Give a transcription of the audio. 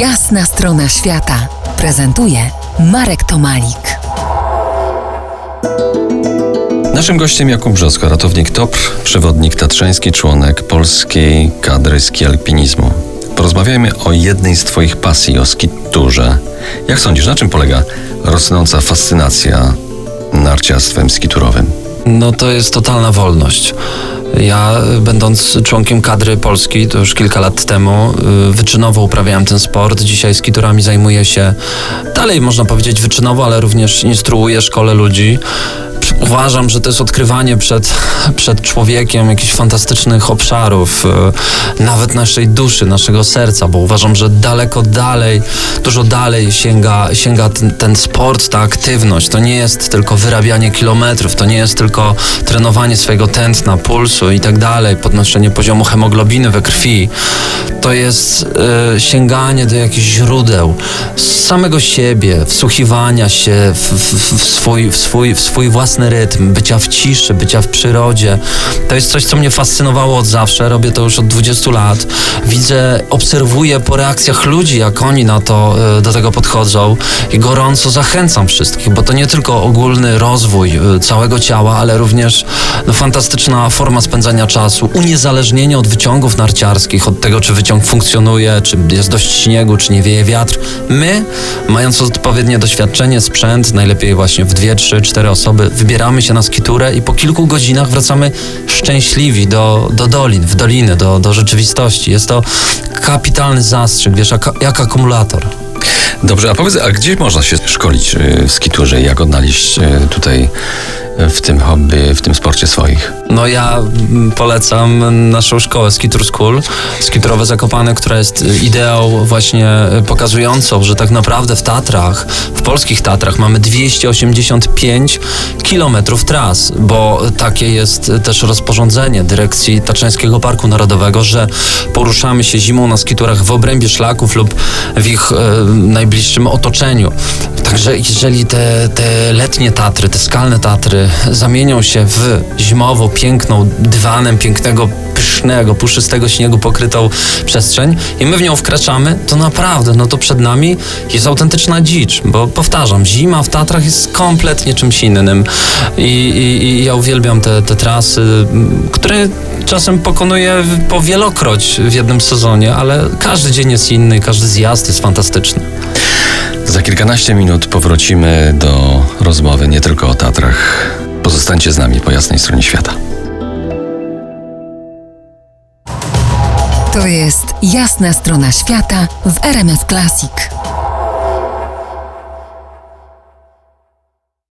Jasna strona świata prezentuje Marek Tomalik. Naszym gościem Jakub Brzosko, ratownik TOPR, przewodnik tatrzański, członek polskiej kadry ski alpinizmu. Porozmawiajmy o jednej z Twoich pasji, o skiturze. Jak sądzisz, na czym polega rosnąca fascynacja narciarstwem skiturowym? No to jest totalna wolność. Ja, będąc członkiem kadry polskiej, to już kilka lat temu, y, wyczynowo uprawiałem ten sport. Dzisiaj skiturami zajmuję się dalej, można powiedzieć, wyczynowo, ale również instruuję, szkole ludzi uważam, że to jest odkrywanie przed, przed człowiekiem jakichś fantastycznych obszarów, e, nawet naszej duszy, naszego serca, bo uważam, że daleko dalej, dużo dalej sięga, sięga ten, ten sport, ta aktywność. To nie jest tylko wyrabianie kilometrów, to nie jest tylko trenowanie swojego tętna, pulsu i tak dalej, podnoszenie poziomu hemoglobiny we krwi. To jest y, sięganie do jakichś źródeł, samego siebie, wsłuchiwania się w, w, w, swój, w, swój, w swój własny rytm, bycia w ciszy, bycia w przyrodzie. To jest coś, co mnie fascynowało od zawsze. Robię to już od 20 lat. Widzę, obserwuję po reakcjach ludzi, jak oni na to, e, do tego podchodzą i gorąco zachęcam wszystkich, bo to nie tylko ogólny rozwój e, całego ciała, ale również no, fantastyczna forma spędzania czasu, uniezależnienie od wyciągów narciarskich, od tego, czy funkcjonuje, czy jest dość śniegu, czy nie wieje wiatr. My, mając odpowiednie doświadczenie, sprzęt, najlepiej właśnie w dwie, trzy, cztery osoby, wybieramy wybieramy się na skiturę i po kilku godzinach wracamy szczęśliwi do, do dolin, w doliny, do, do rzeczywistości. Jest to kapitalny zastrzyk, wiesz, jak, jak akumulator. Dobrze, a powiedz, a gdzie można się szkolić y, w skiturze? Jak odnaleźć y, tutaj w tym hobby, w tym sporcie swoich? No ja mm, polecam naszą szkołę Skitur School, Skiturowe Zakopane, która jest ideą właśnie pokazującą, że tak naprawdę w Tatrach, w polskich Tatrach mamy 285 kilometrów tras, bo takie jest też rozporządzenie dyrekcji Tatrzańskiego Parku Narodowego, że poruszamy się zimą na skiturach w obrębie szlaków lub w ich najbliższym otoczeniu. Także jeżeli te, te letnie Tatry, te skalne Tatry zamienią się w zimowo piękną dywanem pięknego, pysznego, puszystego śniegu pokrytą przestrzeń i my w nią wkraczamy, to naprawdę, no to przed nami jest autentyczna dzicz, bo powtarzam, zima w Tatrach jest kompletnie czymś innym i, i, i ja uwielbiam te, te trasy, które czasem pokonuję po wielokroć w jednym sezonie, ale każdy dzień jest inny, każdy zjazd jest fantastyczny. Za kilkanaście minut powrócimy do rozmowy nie tylko o Tatrach. Pozostańcie z nami po jasnej stronie świata. To jest jasna strona świata w RMS Classic.